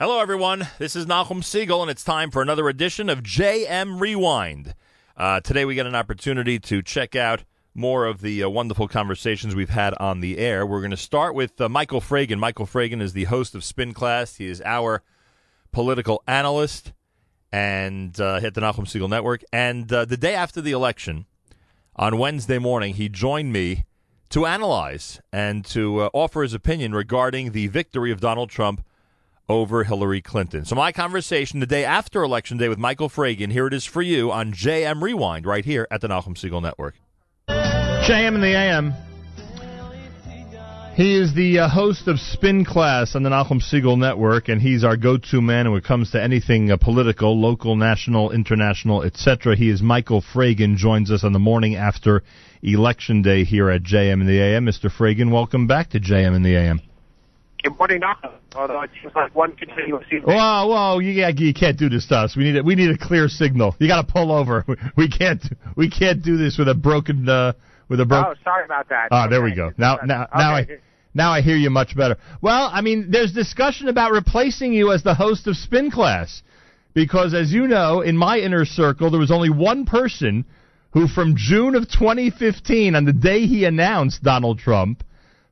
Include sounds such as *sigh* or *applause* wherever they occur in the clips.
Hello, everyone. This is Nachum Siegel, and it's time for another edition of JM Rewind. Uh, today, we get an opportunity to check out more of the uh, wonderful conversations we've had on the air. We're going to start with uh, Michael Fragin. Michael Fragin is the host of Spin Class. He is our political analyst and uh, hit the Nachum Siegel Network. And uh, the day after the election, on Wednesday morning, he joined me to analyze and to uh, offer his opinion regarding the victory of Donald Trump over Hillary Clinton. So, my conversation the day after Election Day with Michael Fragin, here it is for you on JM Rewind right here at the Nachum Siegel Network. JM in the AM. He is the uh, host of Spin Class on the Nachum Siegel Network, and he's our go-to man when it comes to anything uh, political, local, national, international, etc. He is Michael Fragin. Joins us on the morning after Election Day here at JM in the AM. Mr. Fragin, welcome back to JM in the AM. Good morning. Although it seems like one continuous evening. Whoa, whoa! You, you can't do this to us. We need a, we need a clear signal. You got to pull over. *laughs* We can't we can't do this with a broken uh, with a broken. Oh, sorry about that. Ah, there we go. Now now now I now I hear you much better. Well, I mean, there's discussion about replacing you as the host of Spin Class because, as you know, in my inner circle, there was only one person who, from June of 2015, on the day he announced Donald Trump,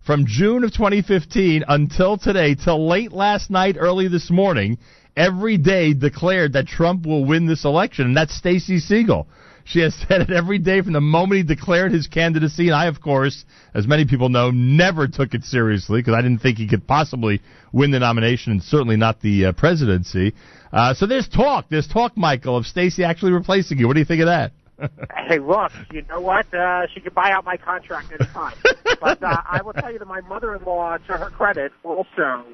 from June of 2015 until today, till late last night, early this morning, every day declared that Trump will win this election, and that's Stacey Siegel. She has *laughs* said it every day from the moment he declared his candidacy, and I, of course, as many people know, never took it seriously because I didn't think he could possibly win the nomination, and certainly not the uh, presidency. Uh, so there's talk, there's talk, Michael, of Stacey actually replacing you. What do you think of that? *laughs* Hey, look, you know what? Uh, she could buy out my contract anytime. *laughs* but uh, I will tell you that my mother-in-law, to her credit, also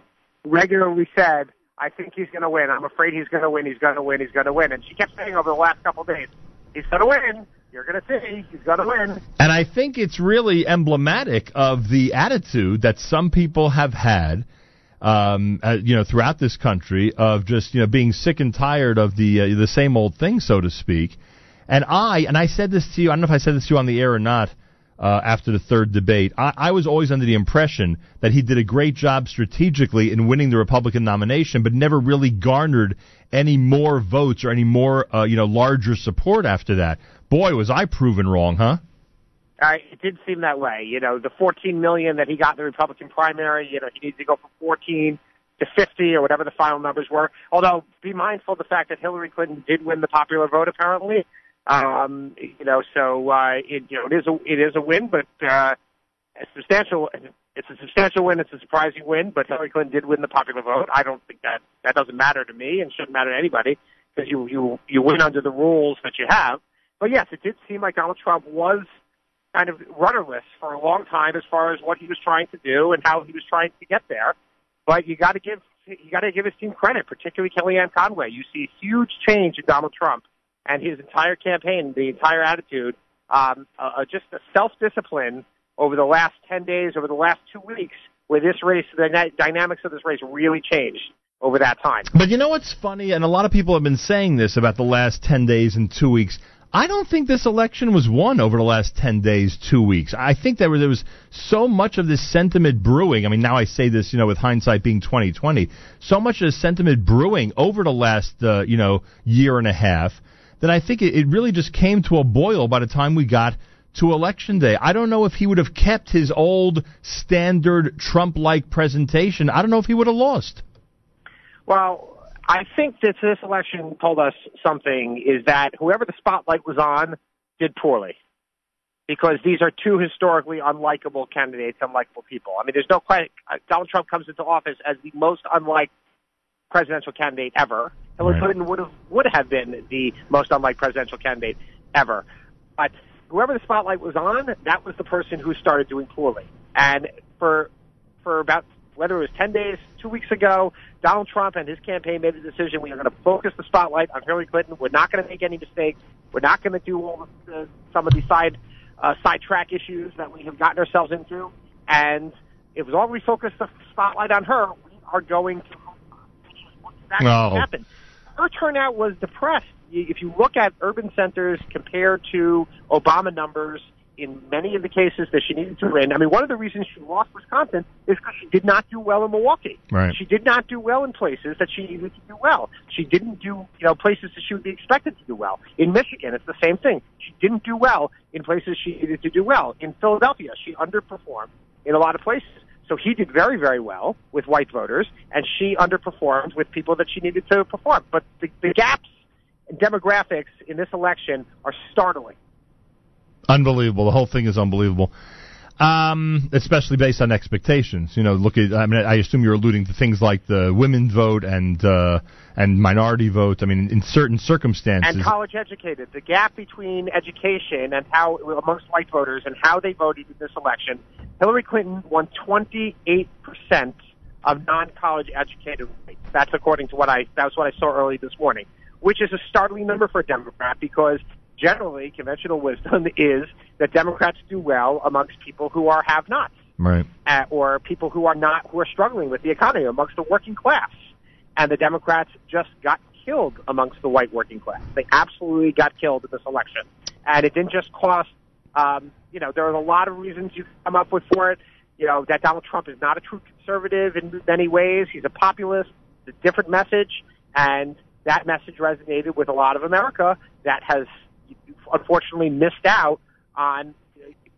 regularly said, I think he's going to win. I'm afraid he's going to win. He's going to win. He's going to win. And she kept saying over the last couple of days, he's going to win. You're going to see. He's going to win. And I think it's really emblematic of the attitude that some people have had, um, uh, you know, throughout this country of just you know being sick and tired of the uh, the same old thing, so to speak. And I and I said this to you. I don't know if I said this to you on the air or not. Uh, after the third debate, I, I was always under the impression that he did a great job strategically in winning the Republican nomination, but never really garnered any more votes or any more, uh, you know, larger support after that. Boy, was I proven wrong, huh? Uh, it did seem that way. You know, the 14 million that he got in the Republican primary, you know, he needs to go from 14 to 50 or whatever the final numbers were. Although, be mindful of the fact that Hillary Clinton did win the popular vote, apparently. Um, you know, so uh, it you know it is a it is a win, but uh, a substantial. It's a substantial win. It's a surprising win, but Hillary Clinton did win the popular vote. I don't think that that doesn't matter to me and shouldn't matter to anybody because you you you win under the rules that you have. But yes, it did seem like Donald Trump was kind of rudderless for a long time as far as what he was trying to do and how he was trying to get there. But you got to give you got to give his team credit, particularly Kellyanne Conway. You see huge change in Donald Trump and his entire campaign, the entire attitude, um, uh, just a self-discipline over the last 10 days, over the last two weeks, where this race, the dynamics of this race really changed over that time. But you know what's funny, and a lot of people have been saying this about the last 10 days and two weeks. I don't think this election was won over the last 10 days, two weeks. I think there was, there was so much of this sentiment brewing. I mean, now I say this, you know, with hindsight being 2020, so much of this sentiment brewing over the last, uh, you know, year and a half that I think it, it really just came to a boil by the time we got to election day. I don't know if he would have kept his old standard Trump-like presentation. I don't know if he would have lost. Well, I think that this election told us something is that whoever the spotlight was on did poorly. Because these are two historically unlikable candidates, unlikable people. I mean, there's no question. Donald Trump comes into office as the most unlike presidential candidate ever. Hillary Right. Clinton would have would have been the most unlike presidential candidate ever. But whoever the spotlight was on, that was the person who started doing poorly. And for for about whether it was ten days, two weeks ago, Donald Trump and his campaign made the decision we are going to focus the spotlight on Hillary Clinton. We're not going to make any mistakes. We're not going to do all the, some of the side uh, sidetrack issues that we have gotten ourselves into. And if we all refocus the spotlight on her, we are going to that Oh. happen. Her turnout was depressed. If you look at urban centers compared to Obama numbers in many of the cases that she needed to win. I mean, one of the reasons she lost Wisconsin is because she did not do well in Milwaukee. Right. She did not do well in places that she needed to do well. She didn't do, you know, places that she would be expected to do well. In Michigan, it's the same thing. She didn't do well in places she needed to do well. In Philadelphia, she underperformed in a lot of places. So he did very, very well with white voters, and she underperformed with people that she needed to perform. But the, the gaps in demographics in this election are startling. Unbelievable. The whole thing is unbelievable. Um, especially based on expectations. You know, look at. I mean, I assume you're alluding to things like the women's vote and uh, and minority vote. I mean, in certain circumstances. And college educated. The gap between education and how amongst white voters and how they voted in this election. Hillary Clinton won 28 percent of non-college educated. That's according to what I. That's what I saw early this morning, which is a startling number for a Democrat because generally conventional wisdom is that Democrats do well amongst people who are have-nots. Right. Uh, or people who are not who are struggling with the economy amongst the working class. And the Democrats just got killed amongst the white working class. They absolutely got killed in this election. And it didn't just cost um, you know, there are a lot of reasons you can come up with for it. You know, that Donald Trump is not a true conservative in many ways. He's a populist. A different message. And that message resonated with a lot of America that has unfortunately missed out on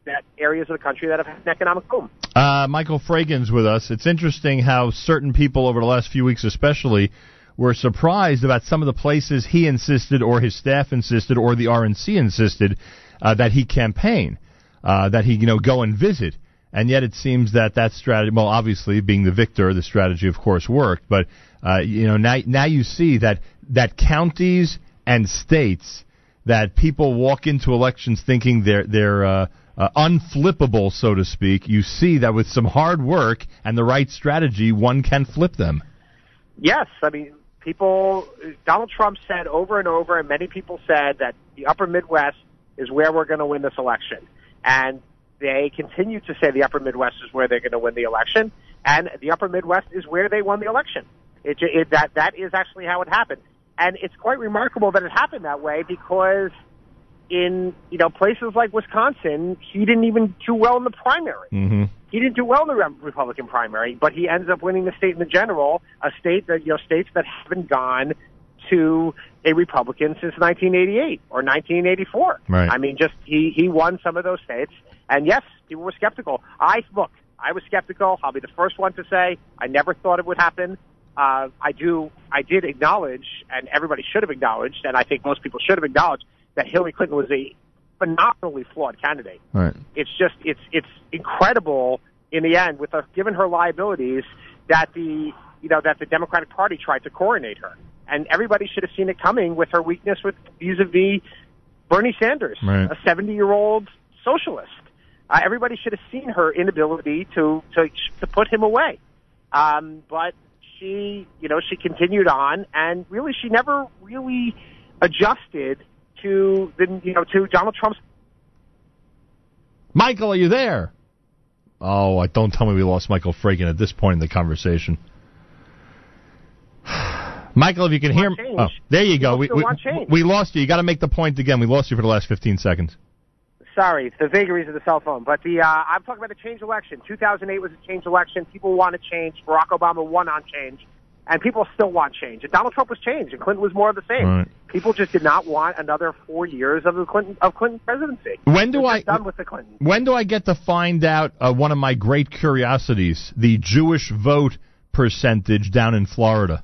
that areas of the country that have had an economic boom. Uh, Michael Fragin's with us. It's interesting how certain people over the last few weeks, especially, were surprised about some of the places he insisted, or his staff insisted, or the RNC insisted uh, that he campaign, uh, that he you know go and visit. And yet it seems that that strategy, well, obviously being the victor, the strategy of course worked. But uh, you know now now you see that that counties and states that people walk into elections thinking they're they're uh, uh, unflippable, so to speak. You see that with some hard work and the right strategy, one can flip them. Yes, I mean people. Donald Trump said over and over, and many people said that the Upper Midwest is where we're going to win this election, and they continue to say the Upper Midwest is where they're going to win the election, and the Upper Midwest is where they won the election. It, it that that is actually how it happened. And it's quite remarkable that it happened that way because in, you know, places like Wisconsin, he didn't even do well in the primary. Mm-hmm. He didn't do well in the Republican primary, but he ends up winning the state in the general, a state that, you know, states that haven't gone to a Republican since 1988 or 1984. Right. I mean, just he, he won some of those states. And yes, people were skeptical. I, look, I was skeptical. I'll be the first one to say I never thought it would happen uh, I do, I did acknowledge, and everybody should have acknowledged, and I think most people should have acknowledged that Hillary Clinton was a phenomenally flawed candidate. Right. It's just, it's, it's incredible in the end with her, given her liabilities that the, you know, that the Democratic Party tried to coronate her. And everybody should have seen it coming with her weakness with vis-a-vis Bernie Sanders, right. a 70-year-old socialist. Uh, everybody should have seen her inability to, to, to put him away. Um, but she, you know, she continued on, and really, she never really adjusted to the, you know, to Donald Trump's. Michael, are you there? Oh, I don't tell me we lost Michael Fragin at this point in the conversation. *sighs* Michael, if you can hear me, oh, there you go. We, we, we lost you. You got to make the point again. We lost you for the last 15 seconds. Sorry, it's the vagaries of the cell phone. But the uh, I'm talking about the change election. 2008 was a change election. People want to change. Barack Obama won on change, and people still want change. And Donald Trump was change, and Clinton was more of the same. Right. People just did not want another four years of the Clinton of Clinton presidency. When do I done with the Clinton? When do I get to find out uh, one of my great curiosities, the Jewish vote percentage down in Florida?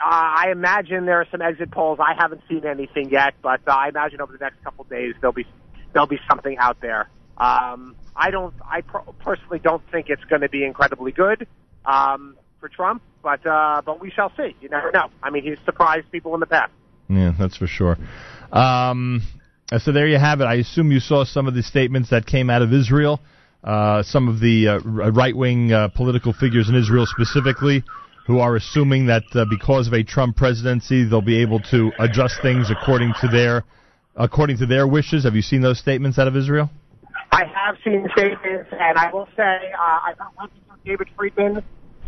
Uh, I imagine there are some exit polls. I haven't seen anything yet, but uh, I imagine over the next couple days there'll be there'll be something out there. Um, I don't. I pro- personally don't think it's going to be incredibly good um, for Trump, but uh, but we shall see. You never know. I mean, he's surprised people in the past. Yeah, that's for sure. Um, so there you have it. I assume you saw some of the statements that came out of Israel. Uh, some of the uh, right wing uh, political figures in Israel specifically who are assuming that uh, because of a Trump presidency, they'll be able to adjust things according to their according to their wishes. Have you seen those statements out of Israel? I have seen statements, and I will say uh, I heard David Friedman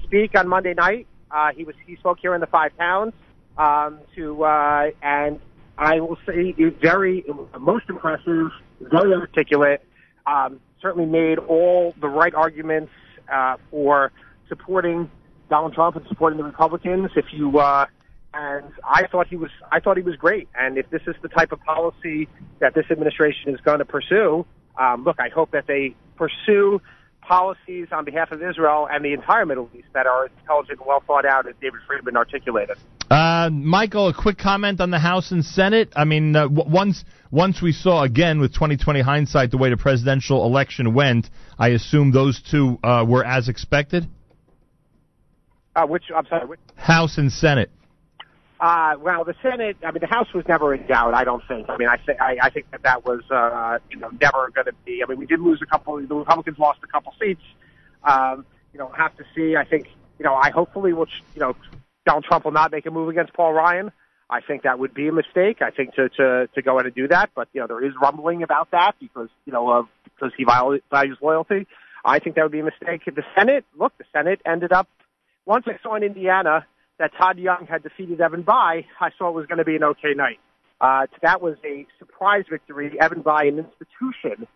speak on Monday night. Uh, he was he spoke here in the Five Towns um, to uh, and I will say very most impressive very articulate, um, certainly made all the right arguments uh, for supporting Donald Trump and supporting the Republicans. If you uh, and I thought he was I thought he was great. And if this is the type of policy that this administration is going to pursue, um, look, I hope that they pursue policies on behalf of Israel and the entire Middle East that are intelligent and well thought out, as David Friedman articulated. Uh, Michael, a quick comment on the House and Senate. I mean, uh, w- once once we saw again with 2020 hindsight the way the presidential election went, I assume those two uh, were as expected. Uh, which I'm sorry, which, House and Senate. Uh, well, the Senate, I mean, the House was never in doubt. I don't think. I mean, I think I, I think that that was, uh, you know, never going to be. I mean, we did lose a couple. The Republicans lost a couple seats. Um, you know, have to see. I think, you know, I hopefully will. You know, Donald Trump will not make a move against Paul Ryan. I think that would be a mistake. I think to to to go ahead and do that, but you know, there is rumbling about that because you know of because he values loyalty. I think that would be a mistake. The Senate, look, the Senate ended up. Once I saw in Indiana that Todd Young had defeated Evan Bayh, I saw it was going to be an okay night. Uh, that was a surprise victory. Evan Bayh, an institution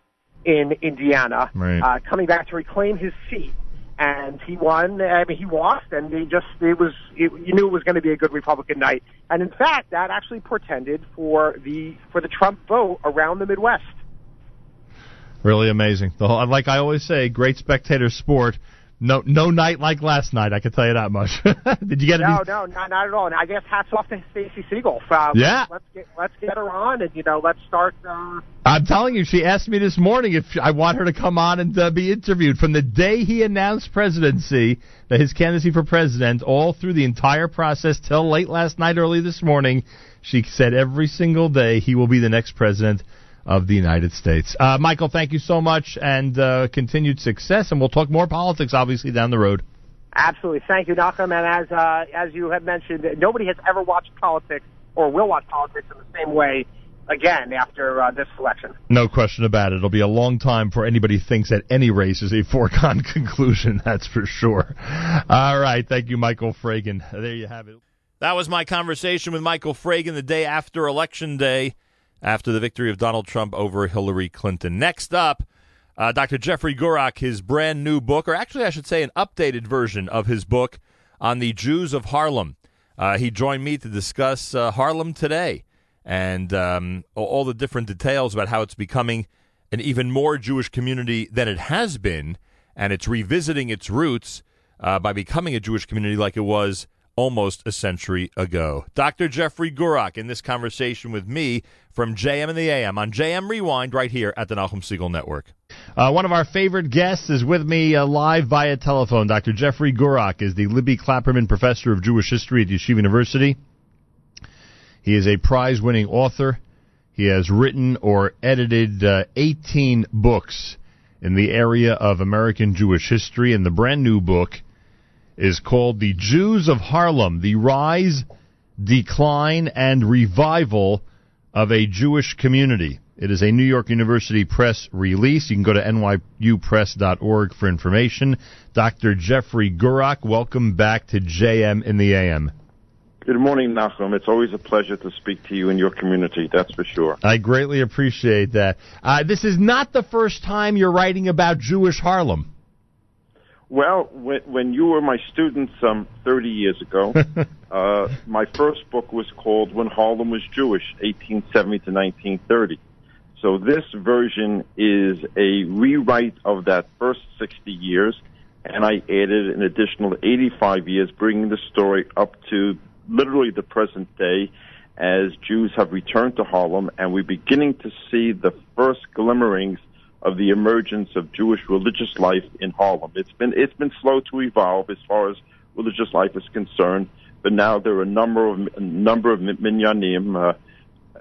in Indiana, Right. uh, coming back to reclaim his seat. And he won. I mean, he lost, and he just it was it, you knew it was going to be a good Republican night. And in fact, that actually portended for the for the Trump vote around the Midwest. Really amazing. The whole, like I always say, great spectator sport. No, no night like last night. I can tell you that much. *laughs* Did you get it? No, any? no, not, not at all. And I guess hats off to Stacey Siegel. Uh, Yeah. let's get let's get her on, and you know, let's start. Uh, I'm telling you, she asked me this morning if I want her to come on and uh, be interviewed. From the day he announced presidency, that his candidacy for president, all through the entire process till late last night, early this morning, she said every single day he will be the next president of the United States. Uh, Michael, thank you so much, and uh, continued success. And we'll talk more politics, obviously, down the road. Absolutely. Thank you, Malcolm. And as uh, as you have mentioned, nobody has ever watched politics or will watch politics in the same way again after uh, this election. No question about it. It'll be a long time before anybody thinks that any race is a *laughs* foregone conclusion. That's for sure. All right. Thank you, Michael Fragin. There you have it. That was my conversation with Michael Fragin the day after Election Day, after the victory of Donald Trump over Hillary Clinton. Next up, uh, Dr. Jeffrey Gurock, his brand new book, or actually, I should say, an updated version of his book on the Jews of Harlem. Uh, he joined me to discuss uh, Harlem today and um, all- the different details about how it's becoming an even more Jewish community than it has been, and it's revisiting its roots uh, by becoming a Jewish community like it was almost a century ago. Dr. Jeffrey Gurock in this conversation with me from JM and the AM on JM Rewind right here at the Nachum Siegel Network. Uh, one of our favorite guests is with me uh, live via telephone. Dr. Jeffrey Gurock is the Libby Klaperman Professor of Jewish History at Yeshiva University. He is a prize winning author. He has written or edited uh, 18 books in the area of American Jewish history, and the brand new book is called The Jews of Harlem The Rise, Decline, and Revival of a Jewish Community. It is a New York University Press release. You can go to nyupress.org for information. Dr. Jeffrey Gurock, welcome back to JM in the AM. Good morning, Nachum. It's always a pleasure to speak to you and your community, that's for sure. I greatly appreciate that. Uh, this is not the first time you're writing about Jewish Harlem. Well, when, when you were my student some 30 years ago, *laughs* uh, my first book was called When Harlem Was Jewish, 1870 to 1930. So this version is a rewrite of that first 60 years, and I added an additional 85 years, bringing the story up to literally the present day as Jews have returned to Harlem, and we're beginning to see the first glimmerings of the emergence of Jewish religious life in Harlem. It's been it's been slow to evolve as far as religious life is concerned, but now there are a number of a number of minyanim. Uh,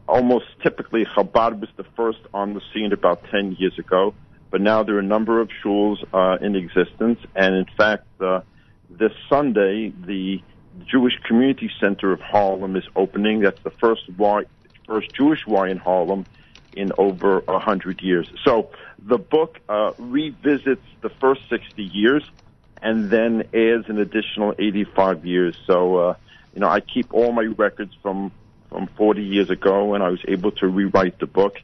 almost typically, Chabad was the first on the scene about ten years ago, but now there are a number of shuls uh, in existence, and in fact, uh, this Sunday the Jewish Community Center of Harlem is opening. That's the first y, first Jewish Y in Harlem in over a hundred years. So the book uh, revisits the first 60 years and then adds an additional 85 years. So, uh, you know, I keep all my records from, from 40 years ago and I was able to rewrite the book.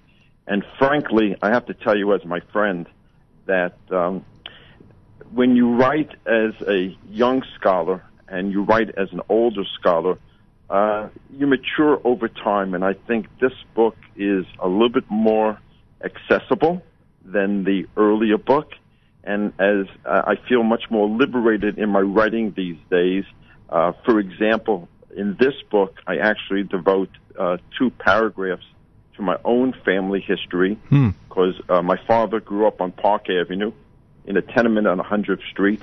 And frankly, I have to tell you as my friend that um, when you write as a young scholar and you write as an older scholar, uh, you mature over time. And I think this book is a little bit more accessible than the earlier book. And as uh, I feel much more liberated in my writing these days, uh, for example, in this book, I actually devote uh, two paragraphs to my own family history because hmm. uh, my father grew up on Park Avenue in a tenement on 100th Street,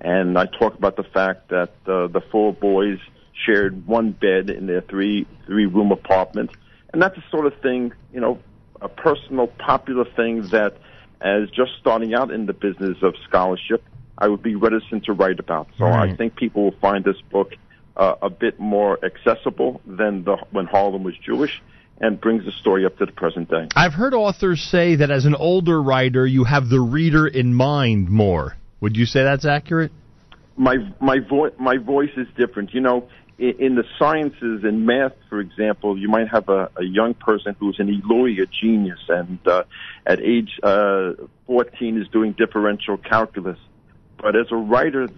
and I talk about the fact that uh, the four boys shared one bed in their three three room apartment, and that's the sort of thing, you know, a personal, popular thing that, as just starting out in the business of scholarship, I would be reticent to write about. So right. I think people will find this book uh, a bit more accessible than the when Harlem was Jewish and brings the story up to the present day. I've heard authors say that as an older writer, you have the reader in mind more. Would you say that's accurate? My my voice my voice is different. You know, in, the sciences and math, for example, you might have a, a young person who's an Eloy genius, and uh, at age uh, 14 is doing differential calculus. But as a writer,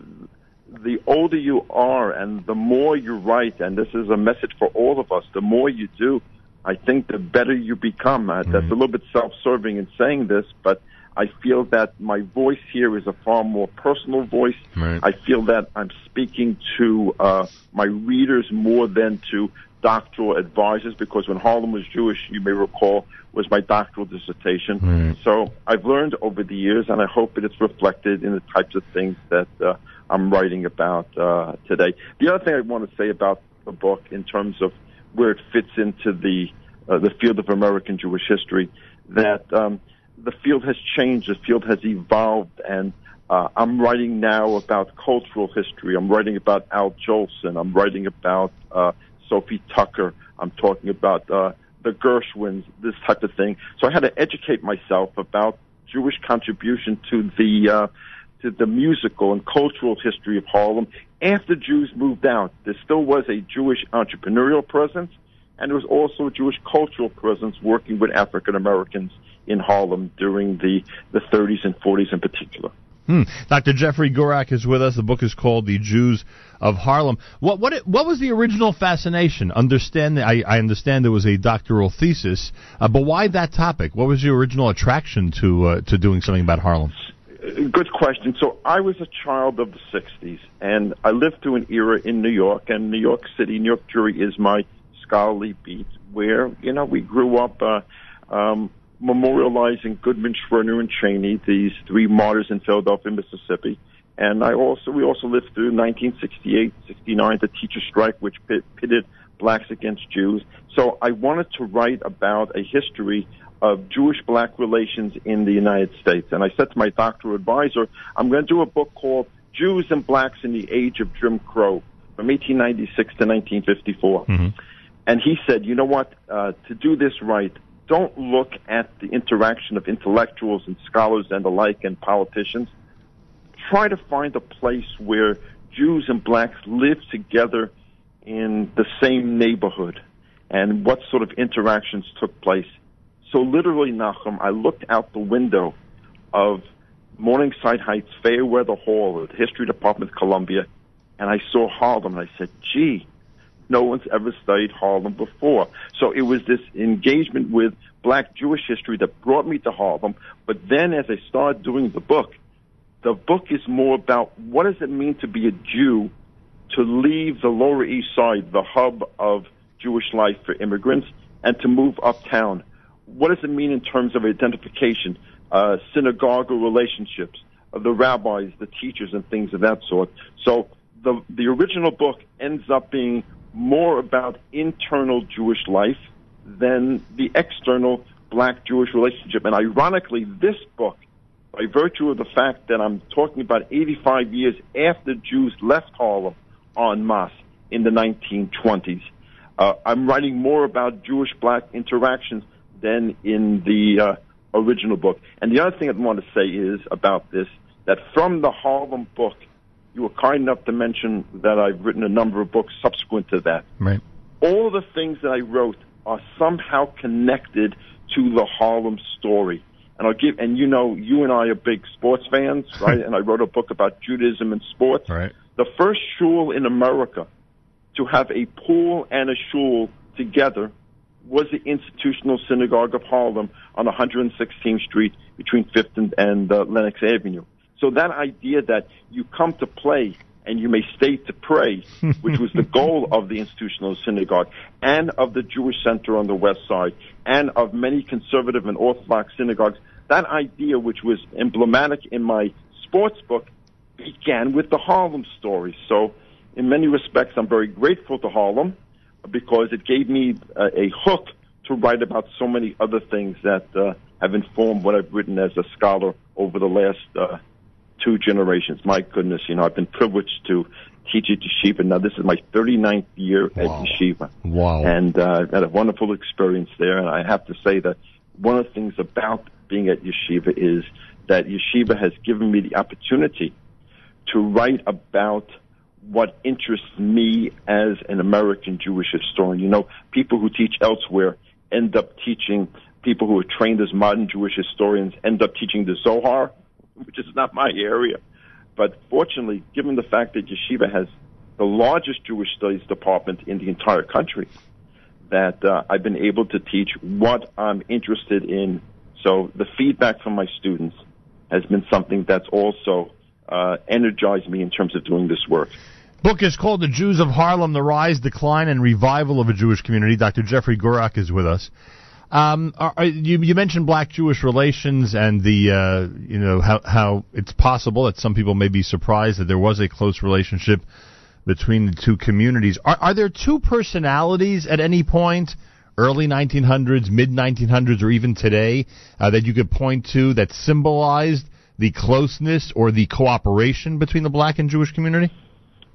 the older you are and the more you write, and this is a message for all of us, the more you do, I think the better you become. Uh, mm-hmm. That's a little bit self-serving in saying this, but I feel that my voice here is a far more personal voice. Right. I feel that I'm speaking to uh, my readers more than to doctoral advisors because when Harlem was Jewish, you may recall, was my doctoral dissertation. Right. So I've learned over the years, and I hope that it's reflected in the types of things that uh, I'm writing about uh, today. The other thing I want to say about the book, in terms of where it fits into the uh, the field of American Jewish history, that um, the field has changed, the field has evolved, and uh, I'm writing now about cultural history. I'm writing about Al Jolson. I'm writing about uh, Sophie Tucker. I'm talking about uh, the Gershwins, this type of thing. So I had to educate myself about Jewish contribution to the uh, to the musical and cultural history of Harlem after Jews moved out. There still was a Jewish entrepreneurial presence, and there was also a Jewish cultural presence working with African Americans in Harlem during the, the 30s and 40s in particular. Hmm. Dr. Jeffrey Gurock is with us. The book is called "The Jews of Harlem." What what what was the original fascination? Understand? I, I understand there was a doctoral thesis, uh, but why that topic? What was your original attraction to uh, to doing something about Harlem? Good question. So I was a child of the '60s, and I lived through an era in New York, and New York City, New York Jewry is my scholarly beat, where you know we grew up uh, um, memorializing Goodman, Schwerner, and Cheney, these three martyrs in Philadelphia, Mississippi. And I also we also lived through 1968, 69, the teacher strike, which pit, pitted blacks against Jews. So I wanted to write about a history of Jewish black relations in the United States. And I said to my doctoral advisor, I'm going to do a book called Jews and Blacks in the Age of Jim Crow from 1896 to 1954. Mm-hmm. And he said, you know what, uh, to do this right, don't look at the interaction of intellectuals and scholars and the like and politicians. Try to find a place where Jews and blacks live together in the same neighborhood and what sort of interactions took place so literally, Nachum, I looked out the window of Morningside Heights Fayerweather Hall the History Department of Columbia, and I saw Harlem, and I said, gee, no one's ever studied Harlem before. So it was this engagement with black Jewish history that brought me to Harlem. But then as I started doing the book, the book is more about what does it mean to be a Jew to leave the Lower East Side, the hub of Jewish life for immigrants, and to move uptown what does it mean in terms of identification, uh, synagogal relationships, of the rabbis, the teachers, and things of that sort. So the the original book ends up being more about internal Jewish life than the external black Jewish relationship. And ironically, this book, by virtue of the fact that I'm talking about 85 years after Jews left Harlem en masse in the 1920s, uh, I'm writing more about Jewish black interactions than in the uh, original book. And the other thing I want to say is about this that from the Harlem book, you were kind enough to mention that I've written a number of books subsequent to that. Right. All the things that I wrote are somehow connected to the Harlem story. And I'll give, and you know, you and I are big sports fans, *laughs* right? and I wrote a book about Judaism and sports. Right. The first shul in America to have a pool and a shul together was the Institutional Synagogue of Harlem on 116th Street between Fifth and, and uh, Lenox Avenue. So that idea that you come to play and you may stay to pray, *laughs* which was the goal of the Institutional Synagogue and of the Jewish Center on the West Side and of many conservative and Orthodox synagogues, that idea, which was emblematic in my sports book, began with the Harlem story. So, in many respects, I'm very grateful to Harlem because it gave me a, a hook to write about so many other things that uh, have informed what I've written as a scholar over the last uh, two generations. My goodness, you know, I've been privileged to teach at yeshiva. Now, this is my 39th year Wow. at yeshiva. Wow. And uh, I've had a wonderful experience there. And I have to say that one of the things about being at yeshiva is that yeshiva has given me the opportunity to write about what interests me as an American Jewish historian. You know, people who teach elsewhere end up teaching, people who are trained as modern Jewish historians end up teaching the Zohar, *laughs* which is not my area. But fortunately, given the fact that Yeshiva has the largest Jewish studies department in the entire country, that uh, I've been able to teach what I'm interested in. So the feedback from my students has been something that's also uh, energized me in terms of doing this work. Book is called The Jews of Harlem: The Rise, Decline, and Revival of a Jewish Community. Dr. Jeffrey Gurock is with us. Um, are, are, you, you mentioned black-Jewish relations and the uh, you know how how it's possible that some people may be surprised that there was a close relationship between the two communities. Are, are there two personalities at any point, early 1900s, mid 1900s, or even today, uh, that you could point to that symbolized the closeness or the cooperation between the black and Jewish community?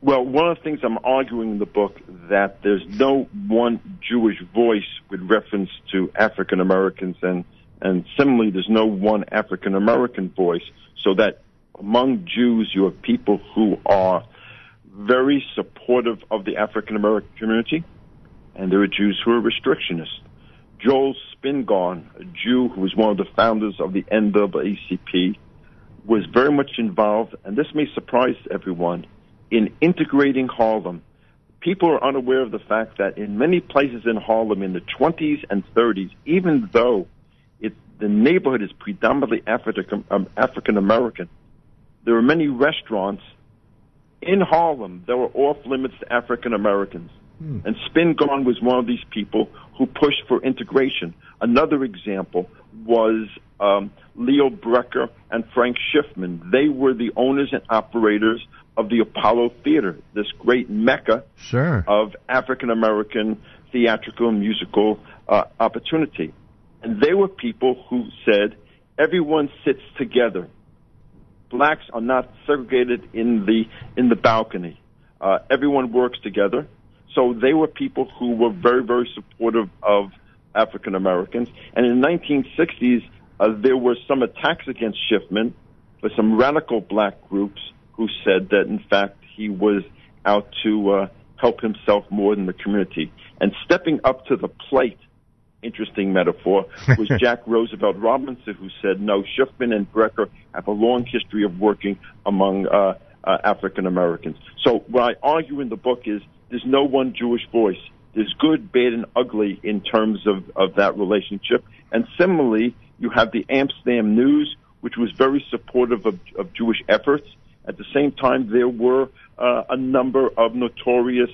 Well, one of the things I'm arguing in the book that there's no one Jewish voice with reference to African Americans, and and similarly, there's no one African American voice. So that among Jews, you have people who are very supportive of the African American community, and there are Jews who are restrictionists. Joel Spingarn, a Jew who was one of the founders of the NAACP, was very much involved, and this may surprise everyone, in integrating Harlem. People are unaware of the fact that in many places in Harlem in the 20s and 30s, even though it, the neighborhood is predominantly African um, African American, there were many restaurants in Harlem that were off limits to African Americans. And Spingarn was one of these people who pushed for integration. Another example was um, Leo Brecher and Frank Schiffman. They were the owners and operators of the Apollo Theater, this great mecca Sure. of African American theatrical and musical uh, opportunity. And they were people who said everyone sits together. Blacks are not segregated in the in the balcony. Uh, everyone works together. So they were people who were very very supportive of African Americans. And in the 1960s, uh, there were some attacks against Schiffman by some radical black groups who said that in fact he was out to uh, help himself more than the community. And stepping up to the plate, interesting metaphor, was *laughs* Jack Roosevelt Robinson, who said, no, Schiffman and Brecher have a long history of working among uh, uh, African Americans. So what I argue in the book is there's no one Jewish voice. There's good, bad, and ugly in terms of, of that relationship. And similarly, you have the Amsterdam News, which was very supportive of, of Jewish efforts. At the same time, there were uh, a number of notorious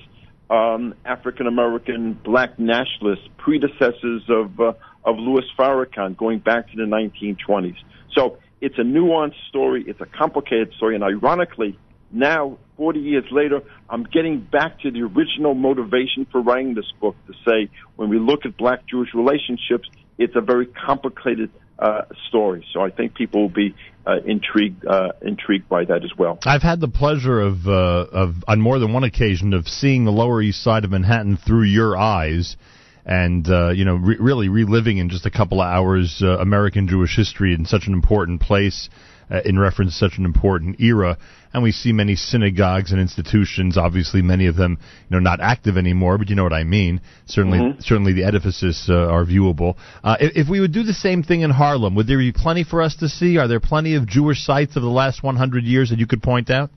um, African American black nationalists, predecessors of uh, of Louis Farrakhan, going back to the 1920s. So it's a nuanced story. It's a complicated story, and ironically, now 40 years later, I'm getting back to the original motivation for writing this book to say when we look at black Jewish relationships, it's a very complicated uh, story. So I think people will be uh, intrigued uh, intrigued by that as well. I've had the pleasure of, uh, of on more than one occasion of seeing the Lower East Side of Manhattan through your eyes, and uh, you know, re- really reliving in just a couple of hours American Jewish history in such an important place. Uh, in reference to such an important era. And we see many synagogues and institutions, obviously many of them, you know, not active anymore, but you know what I mean. Certainly, Mm-hmm. certainly the edifices uh, are viewable. Uh, if, if we would do the same thing in Harlem, would there be plenty for us to see? Are there plenty of Jewish sites of the last 100 years that you could point out?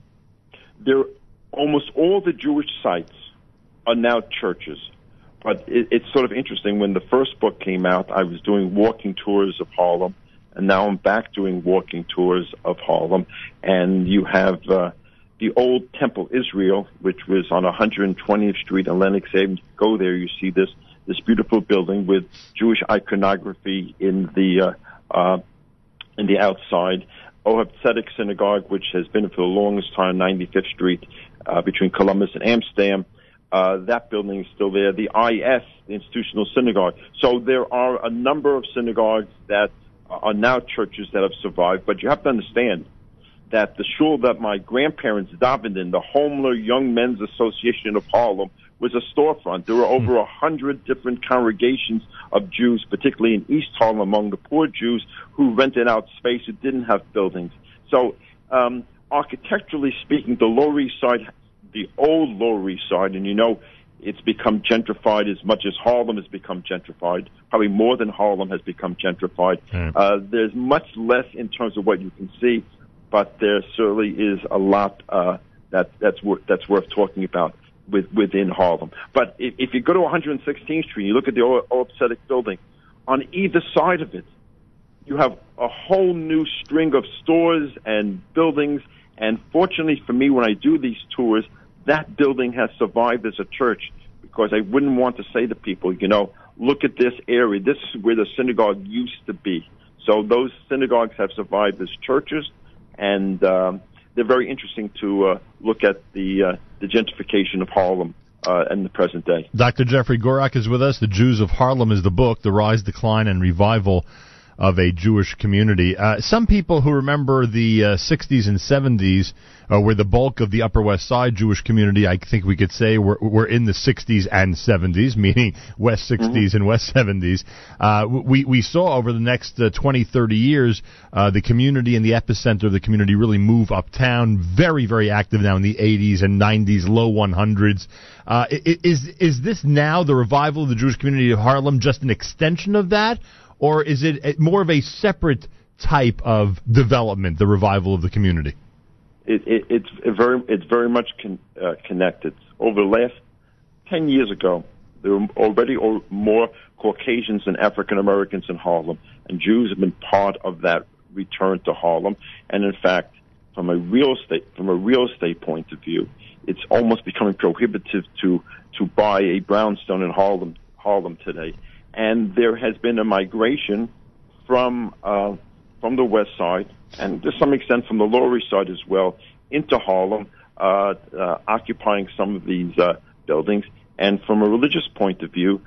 there almost all the Jewish sites are now churches. But it, it's sort of interesting. When the first book came out, I was doing walking tours of Harlem, and now I'm back doing walking tours of Harlem. And you have uh, the old Temple Israel, which was on 120th Street in Lenox Avenue. Go there, you see this this beautiful building with Jewish iconography in the uh, uh, in the outside. Ohab Tzedek Synagogue, which has been for the longest time, 95th Street, uh, between Columbus and Amsterdam. Uh, that building is still there. The IS, the Institutional Synagogue. So there are a number of synagogues that are now churches that have survived. But you have to understand that the shul that my grandparents davened in, the Homeler Young Men's Association of Harlem, was a storefront. There were over a hundred different congregations of Jews, particularly in East Harlem, among the poor Jews who rented out space who didn't have buildings. So, um, architecturally speaking, the Lower East Side, the old Lower East Side, and you know, it's become gentrified as much as Harlem has become gentrified. Probably more than Harlem has become gentrified. Mm. Uh, there's much less in terms of what you can see, but there certainly is a lot uh, that that's worth that's worth talking about with, within Harlem. But if, if you go to 116th Street, you look at the old, old Tzedek building, on either side of it, you have a whole new string of stores and buildings. And fortunately for me, when I do these tours, that building has survived as a church because I wouldn't want to say to people, you know, look at this area. This is where the synagogue used to be. So those synagogues have survived as churches, and um, they're very interesting to uh, look at the uh, the gentrification of Harlem uh, in the present day. Dr. Jeffrey Gurock is with us. The Jews of Harlem is the book, The Rise, Decline, and Revival of a Jewish Community. Uh, some people who remember the uh, 60s and 70s uh, were the bulk of the Upper West Side Jewish community. I think we could say we're, we're in the 60s and 70s, *laughs* meaning West 60s and West 70s. Uh, we, we saw over the next uh, 20, 30 years uh, the community and the epicenter of the community really move uptown. Very, very active now in the 80s and 90s, low 100s. Uh, is is this now the revival of the Jewish community of Harlem just an extension of that, or is it more of a separate type of development, the revival of the community? It, it, it's very it's very much con, uh, connected. Over the last ten years ago, there were already more Caucasians and African Americans in Harlem, and Jews have been part of that return to Harlem. And in fact, from a real estate from a real estate point of view, it's almost becoming prohibitive to to buy a brownstone in Harlem Harlem today. And there has been a migration from uh, from the west side and to some extent from the lower east side as well into Harlem, uh, uh, occupying some of these uh, buildings. And from a religious point of view,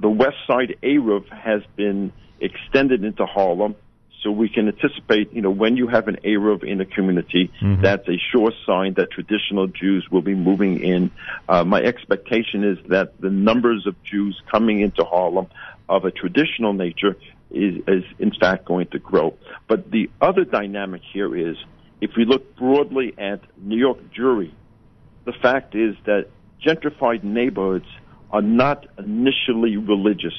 the west side Eruv has been extended into Harlem. So we can anticipate, you know, when you have an Eruv in a community, that's a sure sign that traditional Jews will be moving in. Uh, my expectation is that the numbers of Jews coming into Harlem of a traditional nature is, is in fact going to grow. But the other dynamic here is, if we look broadly at New York Jewry, the fact is that gentrified neighborhoods are not initially religious.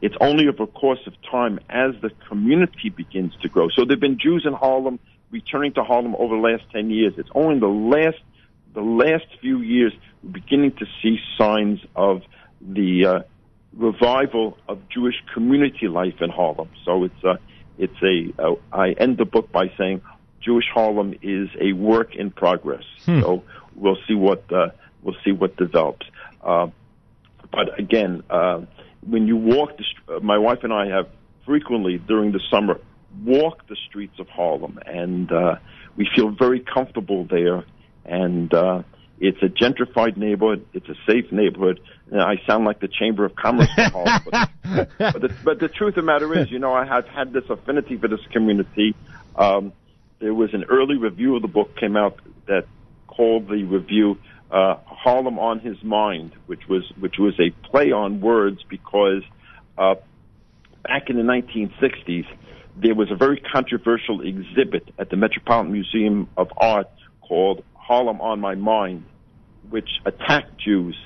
It's only over a course of time as the community begins to grow. So there have been Jews in Harlem returning to Harlem over the last 10 years. It's only in the last, the last few years we're beginning to see signs of the uh, revival of Jewish community life in Harlem. So it's a, it's a, uh, I end the book by saying Jewish Harlem is a work in progress. So we'll see what, uh, we'll see what develops. Uh, but again, uh, when you walk the, uh, my wife and I have frequently during the summer walked the streets of Harlem, and uh, we feel very comfortable there. And uh, it's a gentrified neighborhood. It's a safe neighborhood. And I sound like the Chamber of Commerce but, *laughs* but, the, but the truth of the matter is, you know, I have had this affinity for this community. Um, there was an early review of the book came out that called the review uh, Harlem on His Mind, which was which was a play on words because uh, back in the 1960s, there was a very controversial exhibit at the Metropolitan Museum of Art called Harlem on My Mind, which attacked Jews.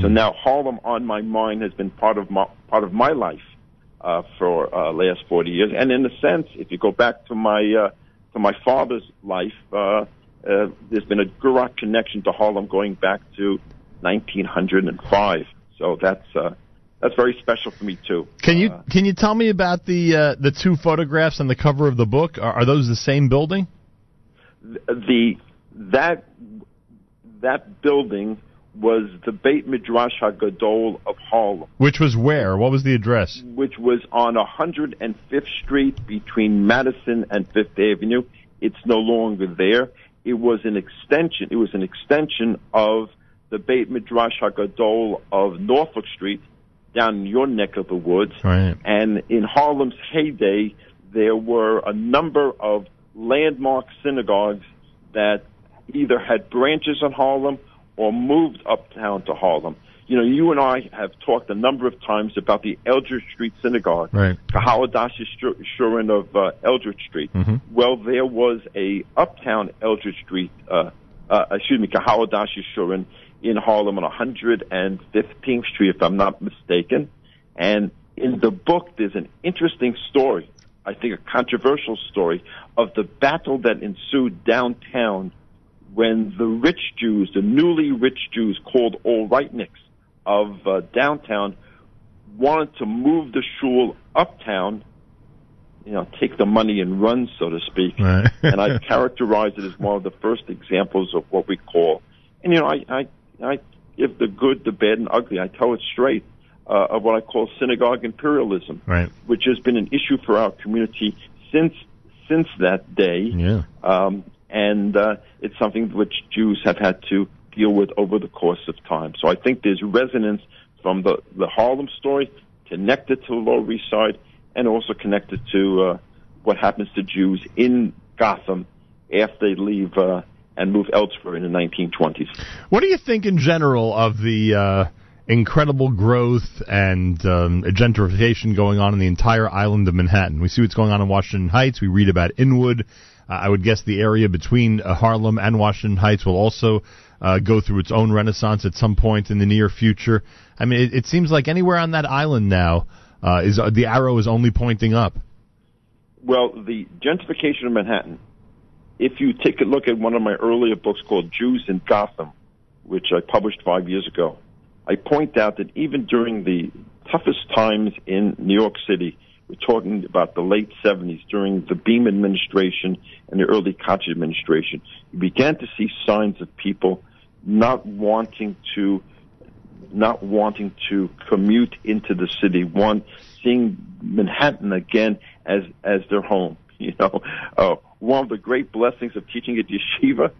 So now Harlem on My Mind has been part of my part of my life uh, for uh, last 40 years. And in a sense, if you go back to my uh, to my father's life, uh, uh, there's been a direct connection to Harlem going back to 1905. So that's uh, that's very special for me too. Can you Uh, can you tell me about the uh, the two photographs on the cover of the book? Are, are those the same building? the that that building was the Beit Midrash Hagadol of Harlem. Which was where? What was the address? which was on 105th Street between Madison and Fifth Avenue. It's no longer there. It was an extension. It was an extension of the Beit Midrash Hagadol of Norfolk Street down in your neck of the woods. Right. And in Harlem's heyday, there were a number of landmark synagogues that either had branches in Harlem or moved uptown to Harlem. You know, you and I have talked a number of times about the Eldridge Street Synagogue, Right. Kahawadash Shurin of uh, Eldridge Street. Mhm. Well, there was a uptown Eldridge Street, uh, uh, excuse me, Kahawadash Shurin in Harlem on 115th Street, if I'm not mistaken. And in the book, there's an interesting story, I think a controversial story, of the battle that ensued downtown when the rich Jews, the newly rich Jews called all rightniks of uh, downtown, wanted to move the shul uptown, you know, take the money and run, so to speak. Right. *laughs* and I characterize it as one of the first examples of what we call, and you know, I I, I give the good, the bad, and ugly. I tell it straight uh, of what I call synagogue imperialism, Right. which has been an issue for our community since since that day Yeah. um, and uh, it's something which Jews have had to deal with over the course of time. So I think there's resonance from the, the Harlem story connected to the Lower East Side and also connected to uh, what happens to Jews in Gotham after they leave uh, and move elsewhere in the 1920s. What do you think in general of the uh, incredible growth and um, gentrification going on in the entire island of Manhattan? We see what's going on in Washington Heights. We read about Inwood. I would guess the area between uh, Harlem and Washington Heights will also uh, go through its own renaissance at some point in the near future. I mean, it, it seems like anywhere on that island now uh, is uh, the arrow is only pointing up. Well, the gentrification of Manhattan, if you take a look at one of my earlier books called Jews in Gotham, which I published five years ago, I point out that even during the toughest times in New York City, we're talking about the late 70s, during the Beam administration and the early Koch administration, you began to see signs of people not wanting to not wanting to commute into the city, one seeing Manhattan again as as their home. *laughs* You know, uh, one of the great blessings of teaching at yeshiva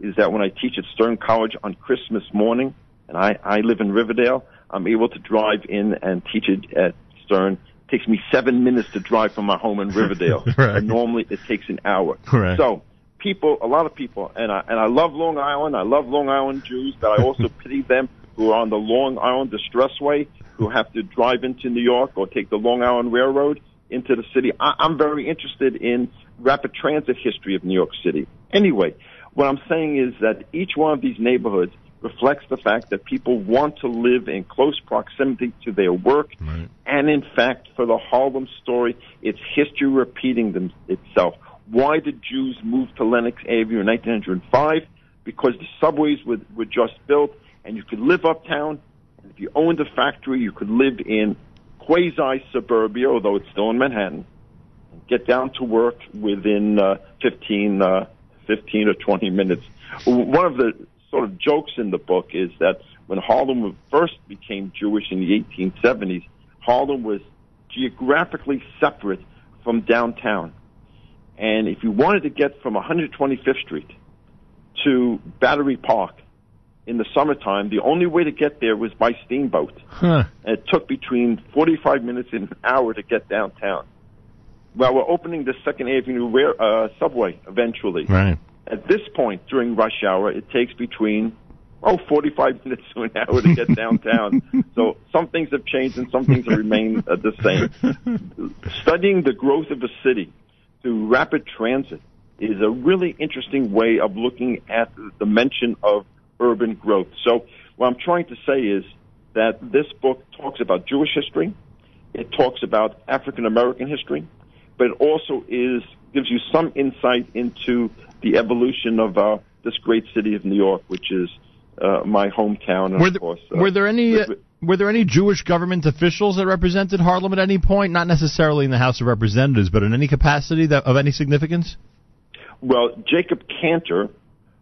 is that when I teach at Stern College on Christmas morning, and I I live in Riverdale, I'm able to drive in and teach it at Stern. It takes me seven minutes to drive from my home in *laughs* Riverdale. Right. And normally it takes an hour. Right. So people, a lot of people, and I and I love Long Island. I love Long Island Jews, but I also *laughs* pity them who are on the Long Island Expressway, who have to drive into New York or take the Long Island Railroad into the city. I, I'm very interested in rapid transit history of New York City. Anyway, what I'm saying is that each one of these neighborhoods reflects the fact that people want to live in close proximity to their work. And in fact, for the Harlem story, it's history repeating them, itself. Why did Jews move to Lenox Avenue in 1905? Because the subways were, were just built and you could live uptown. And if you owned a factory, you could live in quasi suburbia, although it's still in Manhattan, and get down to work within uh, 15, uh, 15 or 20 minutes. One of the sort of jokes in the book is that when Harlem first became Jewish in the 1870s, Harlem was geographically separate from downtown. And if you wanted to get from 125th Street to Battery Park in the summertime, the only way to get there was by steamboat. Huh. And it took between 45 minutes and an hour to get downtown. Well, we're opening the Second Avenue uh, subway eventually. Right. At this point during rush hour, it takes between oh, 45 *laughs* minutes to an hour to get downtown. *laughs* so some things have changed and some things have remained uh, the same. Studying the growth of a city through rapid transit is a really interesting way of looking at the dimension of urban growth. So what I'm trying to say is that this book talks about Jewish history, it talks about African American history, but it also is gives you some insight into the evolution of uh, this great city of New York, which is uh, my hometown. And Were of there, course, uh, were there any uh, were there any Jewish government officials that represented Harlem at any point? Not necessarily in the House of Representatives, but in any capacity that of any significance? Well, Jacob Cantor,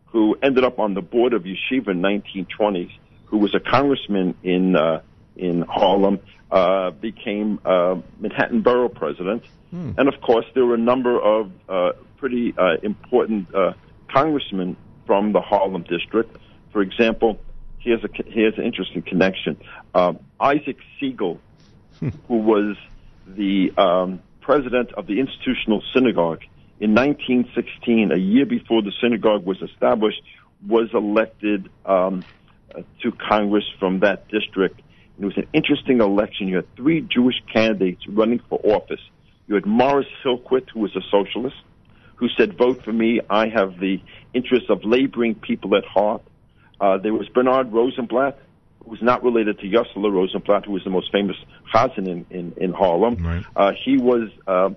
who ended up on the board of Yeshiva in 1920s, who was a congressman in uh, in Harlem, uh, became uh, Manhattan Borough president, and of course there were a number of uh, pretty uh, important uh, congressmen from the Harlem district. For example, here's a here's an interesting connection. Um, Isaac Siegel, who was the um, president of the Institutional Synagogue in 1916, a year before the synagogue was established, was elected um, to Congress from that district. It was an interesting election. You had three Jewish candidates running for office. You had Morris Hillquit, who was a socialist, who said, "Vote for me. I have the interests of laboring people at heart." Uh, there was Bernard Rosenblatt, who was not related to Yossele Rosenblatt, who was the most famous Chazan in, in, in Harlem. Right. Uh, he was uh,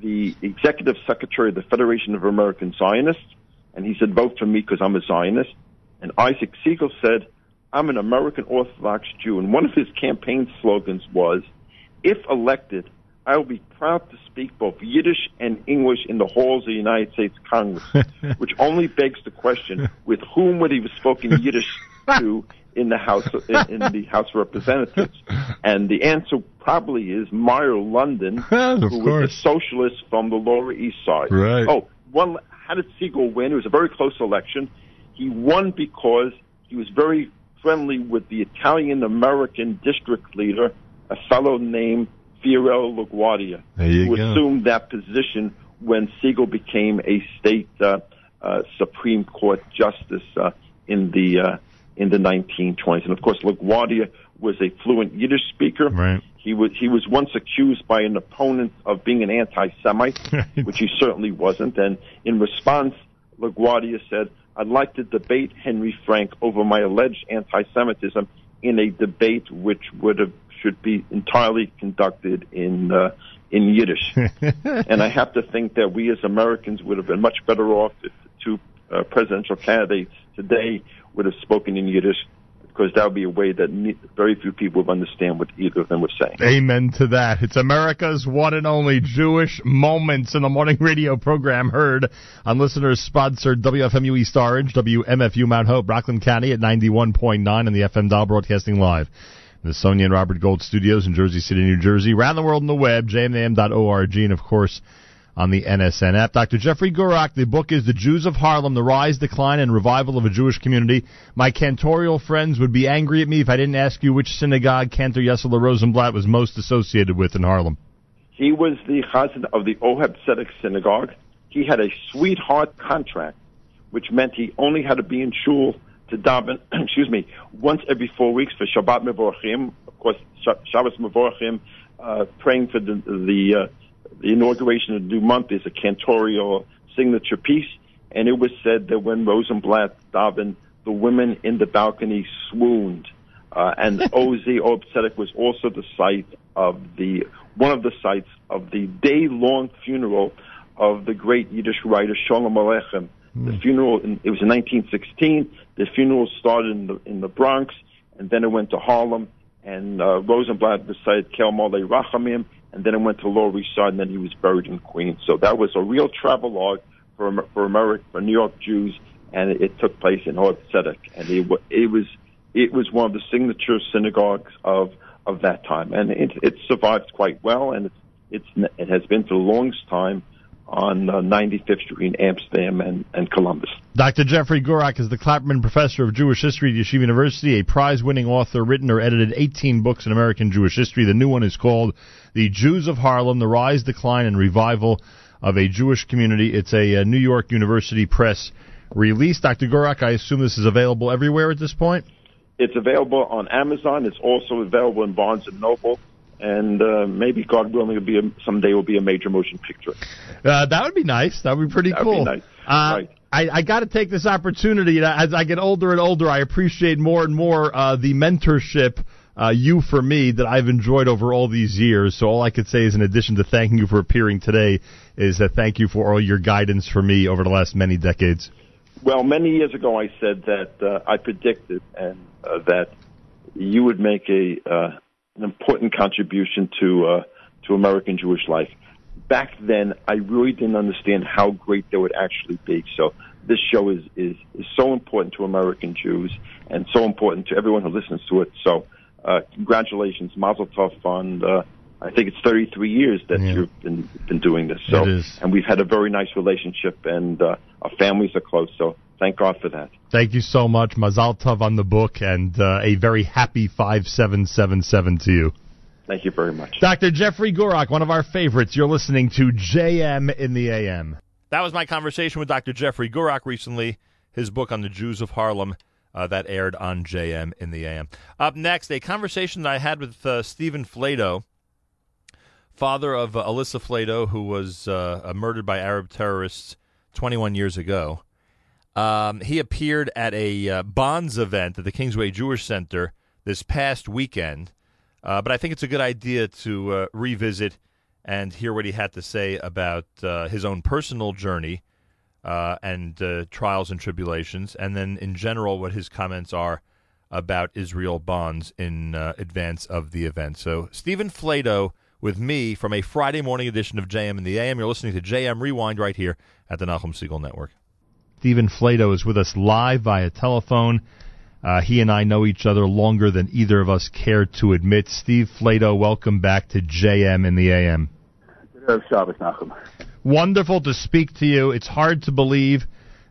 the executive secretary of the Federation of American Zionists, and he said, vote for me because I'm a Zionist. And Isaac Siegel said, I'm an American Orthodox Jew. And one of his campaign slogans was, if elected, I will be proud to speak both Yiddish and English in the halls of the United States Congress, *laughs* which only begs the question, with whom would he have spoken Yiddish to in the House in, in the House of Representatives? And the answer probably is Meyer London, *laughs* who was a socialist from the Lower East Side. Right. Oh, one. How did Siegel win? It was a very close election. He won because he was very friendly with the Italian American district leader, a fellow named Fiorello LaGuardia, who go. assumed that position when Siegel became a state uh, uh, Supreme Court justice uh, in the uh, in the 1920s. And of course, LaGuardia was a fluent Yiddish speaker. Right. He was he was once accused by an opponent of being an anti-Semite, *laughs* Right. which he certainly wasn't. And in response, LaGuardia said, "I'd like to debate Henry Frank over my alleged anti-Semitism in a debate which would have should be entirely conducted in uh, in Yiddish." *laughs* and I have to think that we as Americans would have been much better off if the two uh, presidential candidates today would have spoken in Yiddish, because that would be a way that ne- very few people would understand what either of them were saying. Amen to that. It's America's one and only Jewish Moments in the Morning radio program heard on listeners sponsored WFMU East Orange, WMFU Mount Hope, Rockland County at 91.9 and the FM dial broadcasting live. The Sonia and Robert Gold studios in Jersey City, New Jersey. Around the world on the web, jmam.org, and of course on the NSN app. Dr. Jeffrey Gurock, the book is The Jews of Harlem, The Rise, Decline, and Revival of a Jewish Community. My cantorial friends would be angry at me if I didn't ask you which synagogue Cantor Yossele Rosenblatt was most associated with in Harlem. He was the chazan of the Oheb Tzedek synagogue. He had a sweetheart contract, which meant he only had to be in shul to daven, *clears throat* excuse me, once every four weeks for Shabbat Mevorachim. Of course, Sh- Shabbos Mevorachim, uh, praying for the the, uh, the inauguration of the new month is a cantorial signature piece. And it was said that when Rosenblatt davened, the women in the balcony swooned. Uh, and *laughs* OZ Oheb was also the site of the one of the sites of the day-long funeral of the great Yiddish writer Sholem Aleichem. The funeral in, it was in 1916. The funeral started in the in the Bronx, and then it went to Harlem. And uh, Rosenblatt recited Kel Mole Rachamim, and then it went to Lower East Side, and then he was buried in Queens. So that was a real travelogue for for America, for New York Jews, and it, it took place in Tzedek, and it, it was it was one of the signature synagogues of of that time, and it, it survived quite well, and it's it's it has been for the longest time on uh, 95th Street in Amsterdam and, and Columbus. Dr. Jeffrey Gurock is the Klaperman Professor of Jewish History at Yeshiva University, a prize-winning author, written or edited 18 books in American Jewish history. The new one is called The Jews of Harlem, The Rise, Decline, and Revival of a Jewish Community. It's a, uh New York University Press release. Dr. Gurock, I assume this is available everywhere at this point? It's available on Amazon. It's also available in Barnes and Noble. And uh, maybe, God willing, it'll be a, someday will be a major motion picture. Uh, that would be nice. That would be pretty That would cool. be nice. Uh, Right. I, I got to take this opportunity. As I get older and older, I appreciate more and more uh, the mentorship uh, you for me that I've enjoyed over all these years. So all I could say is, in addition to thanking you for appearing today, is that thank you for all your guidance for me over the last many decades. Well, many years ago, I said that uh, I predicted and uh, that you would make a uh, an important contribution to uh, to American Jewish life. Back then, I really didn't understand how great they would actually be. So this show is is is so important to American Jews and so important to everyone who listens to it. So uh, congratulations, Mazel Tov on. Uh, I think it's 33 years that Yeah. you've been been doing this. So, It is. and we've had a very nice relationship, and uh, our families are close. So, thank God for that. Thank you so much, Mazal Tov on the book, and uh, a very happy five seven seven seven to you. Thank you very much. Dr. Jeffrey Gurock, one of our favorites. You're listening to JM in the AM. That was my conversation with Dr. Jeffrey Gurock recently. His book on the Jews of Harlem uh, that aired on JM in the AM. Up next, a conversation that I had with uh, Stephen Flatow, father of uh, Alisa Flatow, who was uh, murdered by Arab terrorists 21 years ago. Um, he appeared at a uh, Bonds event at the Kingsway Jewish Center this past weekend. Uh, but I think it's a good idea to uh, revisit and hear what he had to say about uh, his own personal journey and trials and tribulations, and then in general what his comments are about Israel bonds in advance of the event. So, Stephen Flatow with me from a Friday morning edition of JM in the AM. You're listening to JM Rewind right here at the Nachum Siegel Network. Stephen Flatow is with us live via telephone. Uh, he and I know each other longer than either of us care to admit. Steve Flatow, welcome back to JM in the AM. Shabbos, Nachum. Wonderful to speak to you. It's hard to believe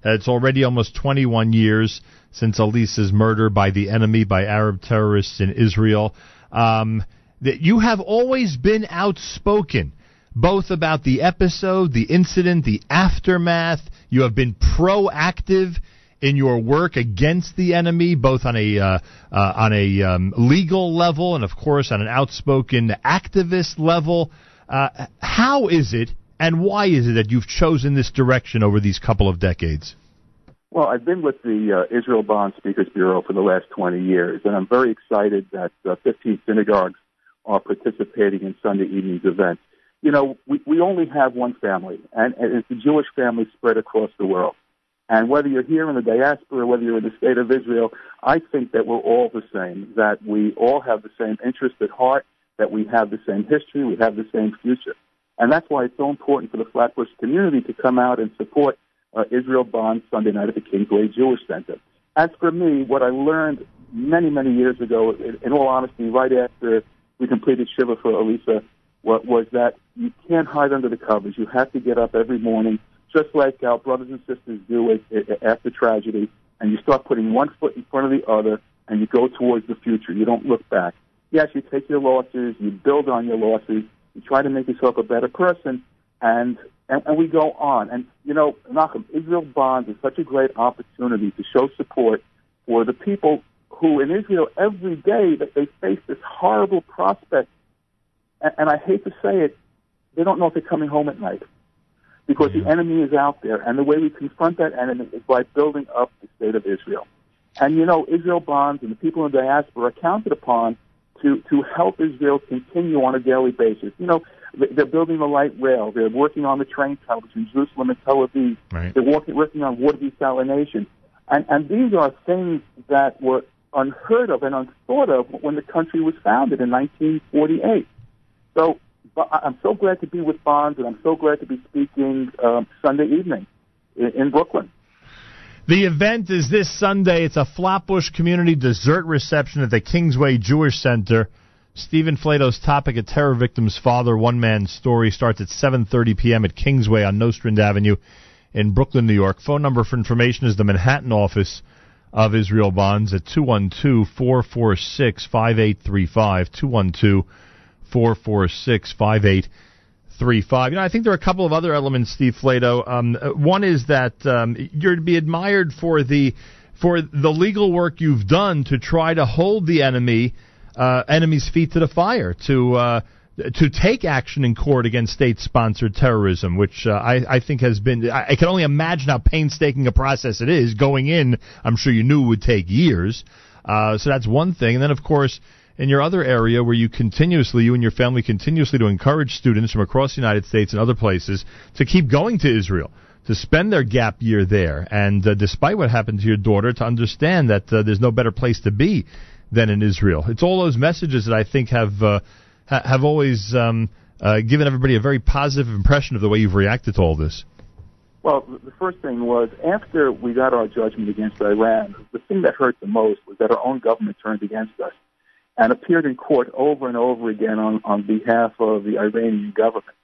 that it's already almost 21 years since Alisa's murder by the enemy, by Arab terrorists in Israel. Um, that you have always been outspoken, both about the episode, the incident, the aftermath. You have been proactive in your work against the enemy, both on a uh, uh, on a um, legal level and, of course, on an outspoken activist level. Uh, how is it, and why is it that you've chosen this direction over these couple of decades? Well, I've been with the uh, Israel Bond Speakers Bureau for the last 20 years, and I'm very excited that uh, 15 synagogues are participating in Sunday evening's events. You know, we, we only have one family, and, and it's a Jewish family spread across the world. And whether you're here in the diaspora, whether you're in the state of Israel, I think that we're all the same, that we all have the same interest at heart, that we have the same history, we have the same future. And that's why it's so important for the Flatbush community to come out and support uh, Israel Bond Sunday night at the Kingsway Jewish Center. As for me, what I learned many, many years ago, in, in all honesty, right after we completed Shiva for Alisa, what was that you can't hide under the covers. You have to get up every morning, just like our brothers and sisters do after tragedy, and you start putting one foot in front of the other, and you go towards the future. You don't look back. Yes, you take your losses, you build on your losses, you try to make yourself a better person, and and, and we go on. And you know, Malcolm, Israel Bonds is such a great opportunity to show support for the people who in Israel every day that they face this horrible prospect. And, and I hate to say it, they don't know if they're coming home at night because the enemy is out there. And the way we confront that enemy is by building up the state of Israel. And you know, Israel Bonds and the people in the diaspora are counted upon to to help Israel continue on a daily basis. You know, they're building the light rail. They're working on the train tunnel between Jerusalem and Tel Aviv. Right. They're working, working on water desalination. And, and these are things that were unheard of and unthought of when the country was founded in 1948. So I'm so glad to be with Bonds, and I'm so glad to be speaking um, Sunday evening in, in Brooklyn. The event is this Sunday. It's a Flatbush Community Dessert Reception at the Kingsway Jewish Center. Stephen Flatow's topic, a terror victim's father, one man's story, starts at 7:30 p.m. at Kingsway on Nostrand Avenue in Brooklyn, New York. Phone number for information is the Manhattan office of Israel Bonds at 212-446-5835. 212-446-5835. You know, I think there are a couple of other elements, Steve Flatow. Um, uh, one is that um, you're to be admired for the for the legal work you've done to try to hold the enemy uh, enemy's feet to the fire to. Uh, to take action in court against state-sponsored terrorism, which uh, I, I think has been, I, I can only imagine how painstaking a process it is. Going in, I'm sure you knew it would take years. Uh, so that's one thing. And then, of course, in your other area where you continuously, you and your family continuously to encourage students from across the United States and other places to keep going to Israel, to spend their gap year there, and uh, despite what happened to your daughter, to understand that uh, there's no better place to be than in Israel. It's all those messages that I think have uh, ha- have always um, uh, given everybody a very positive impression of the way you've reacted to all this. Well, the first thing was after we got our judgment against Iran, the thing that hurt the most was that our own government turned against us and appeared in court over and over again on, on behalf of the Iranian government.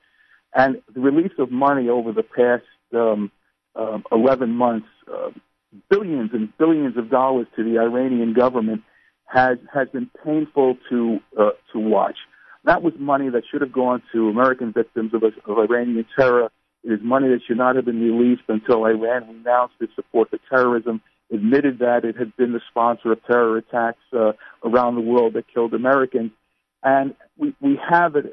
And the release of money over the past um, um, 11 months, uh, billions and billions of dollars to the Iranian government has has been painful to uh, to watch. That was money that should have gone to American victims of, of Iranian terror. It is money that should not have been released until Iran renounced its support for terrorism admitted that it had been the sponsor of terror attacks uh, around the world that killed Americans. And we, we have it,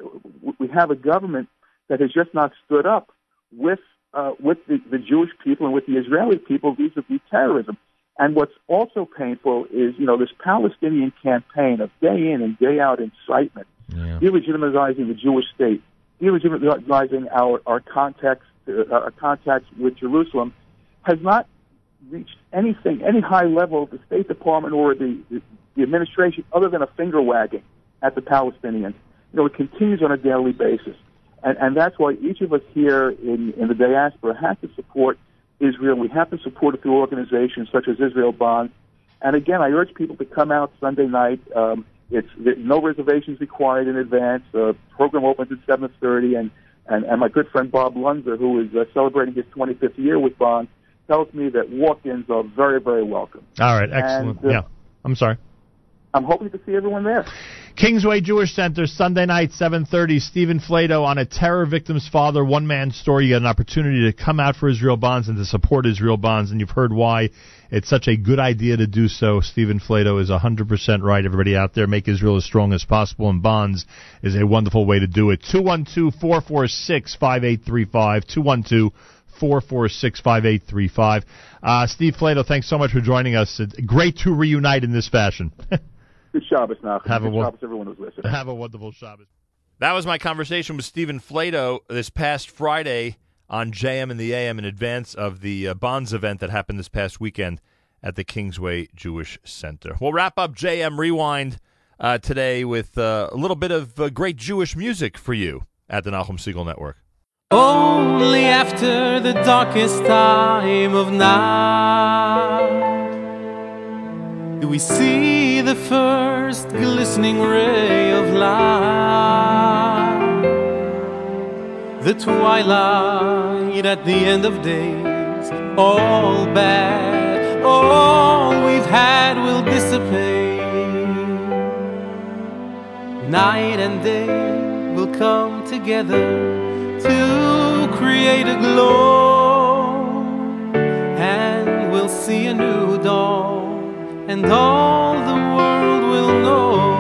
we have a government that has just not stood up with uh, with the, the Jewish people and with the Israeli people vis-a-vis terrorism. And what's also painful is, you know, this Palestinian campaign of day in and day out incitement, yeah. delegitimizing the Jewish state, delegitimizing our our contacts uh, our contacts with Jerusalem, has not reached anything, any high level of the State Department or the, the, the administration other than a finger wagging at the Palestinians. You know, it continues on a daily basis. And, and that's why each of us here in, in the diaspora have to support Israel. We have to support it through organizations such as Israel Bonds. And again, I urge people to come out Sunday night. Um, it's no reservations required in advance. The program opens at 7:30, and, and and my good friend Bob Lunzer, who is uh, celebrating his 25th year with Bonds, tells me that walk-ins are very, very welcome. All right, excellent. And, uh, yeah, I'm sorry. I'm hoping to see everyone there. Kingsway Jewish Center, Sunday night, 7.30. Stephen Flatow on a terror victim's father, one-man story. You get an opportunity to come out for Israel Bonds and to support Israel Bonds, and you've heard why it's such a good idea to do so. Stephen Flatow is 100% right. Everybody out there, make Israel as strong as possible, and Bonds is a wonderful way to do it. 212-446-5835, 212 446 5835. Uh, Steve Flatow, thanks so much for joining us. It's great to reunite in this fashion. *laughs* Good Shabbos now. Have Good a Shabbos, everyone who's listening. Have a wonderful Shabbos. That was my conversation with Stephen Flatow this past Friday on JM in the AM in advance of the uh, Bonds event that happened this past weekend at the Kingsway Jewish Center. We'll wrap up JM Rewind uh, today with uh, a little bit of uh, great Jewish music for you at the Nachum Segal Network. Only after the darkest time of night do we see the first glistening ray of light. The twilight at the end of days, all bad, all we've had will dissipate. Night and day will come together to create a glow, and we'll see a new and all the world will know.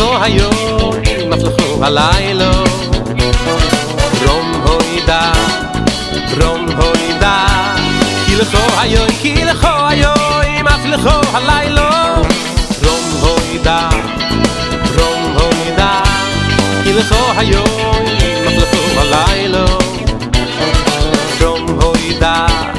so היום, מפלחו הלילו רום הוידה, רום הוידה. כי לכו היום, כי לכו היום, מפלחו הלילו רום הוידה, רום הוידה. כי היום, מפלחו רום הוידה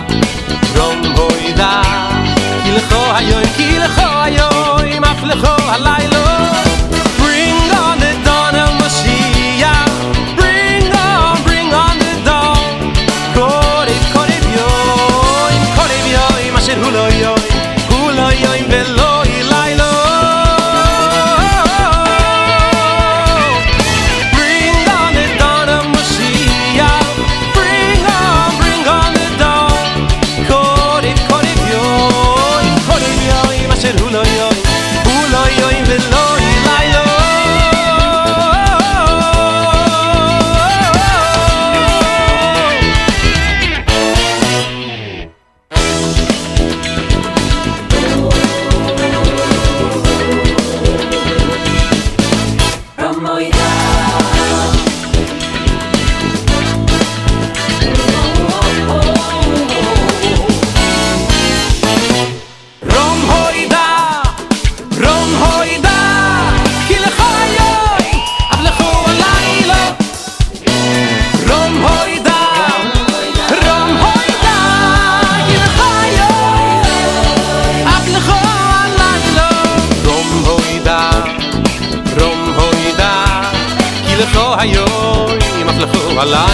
la la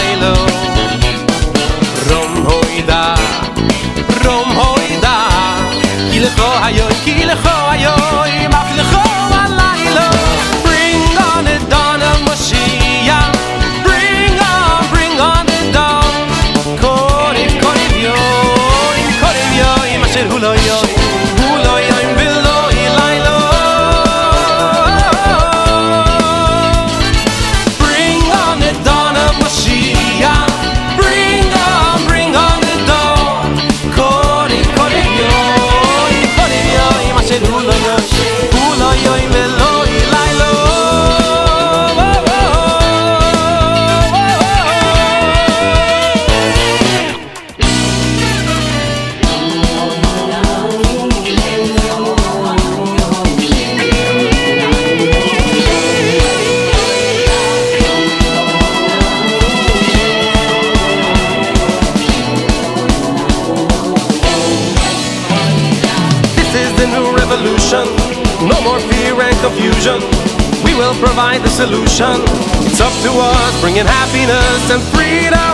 bringing happiness and freedom.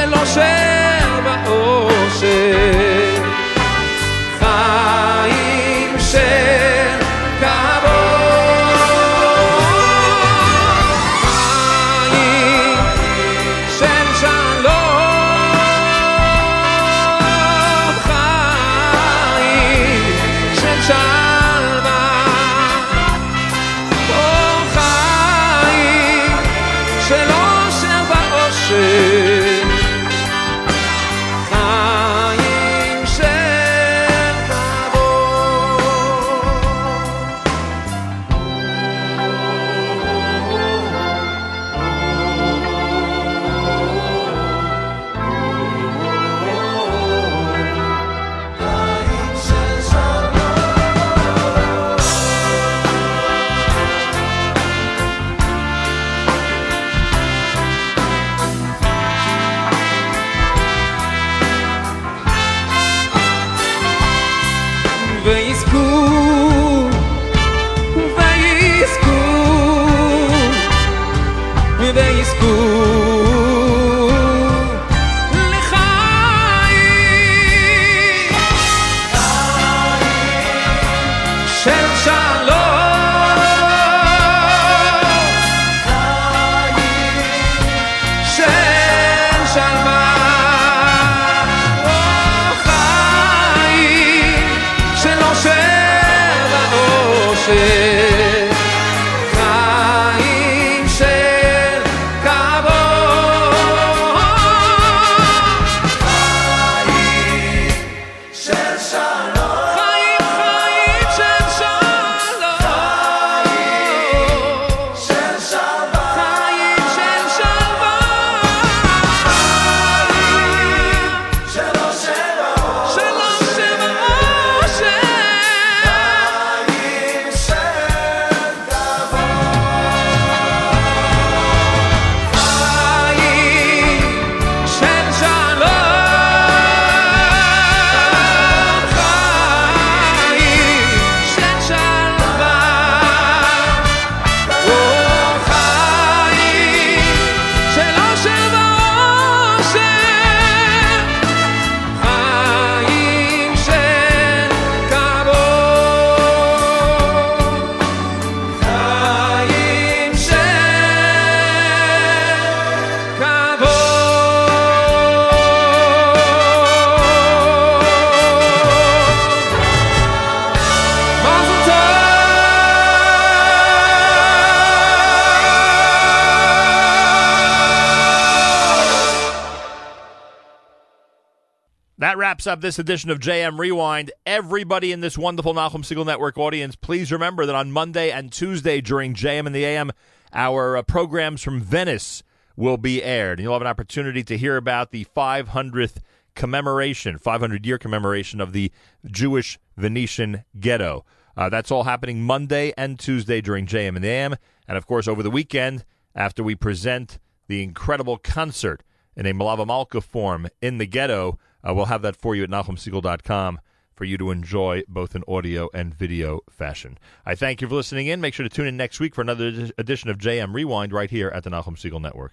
שלוש שבעות wraps up this edition of JM Rewind. Everybody in this wonderful Nachum Siegel Network audience, please remember that on Monday and Tuesday during JM in the AM, our uh, programs from Venice will be aired. And you'll have an opportunity to hear about the 500th commemoration, 500 year commemoration of the Jewish Venetian ghetto. Uh, that's all happening Monday and Tuesday during JM in the AM. And of course, over the weekend, after we present the incredible concert in a Malava Malka form in the ghetto, uh, we'll have that for you at NahumSiegel.com for you to enjoy both in audio and video fashion. I thank you for listening in. Make sure to tune in next week for another edi- edition of JM Rewind right here at the Nachum Siegel Network.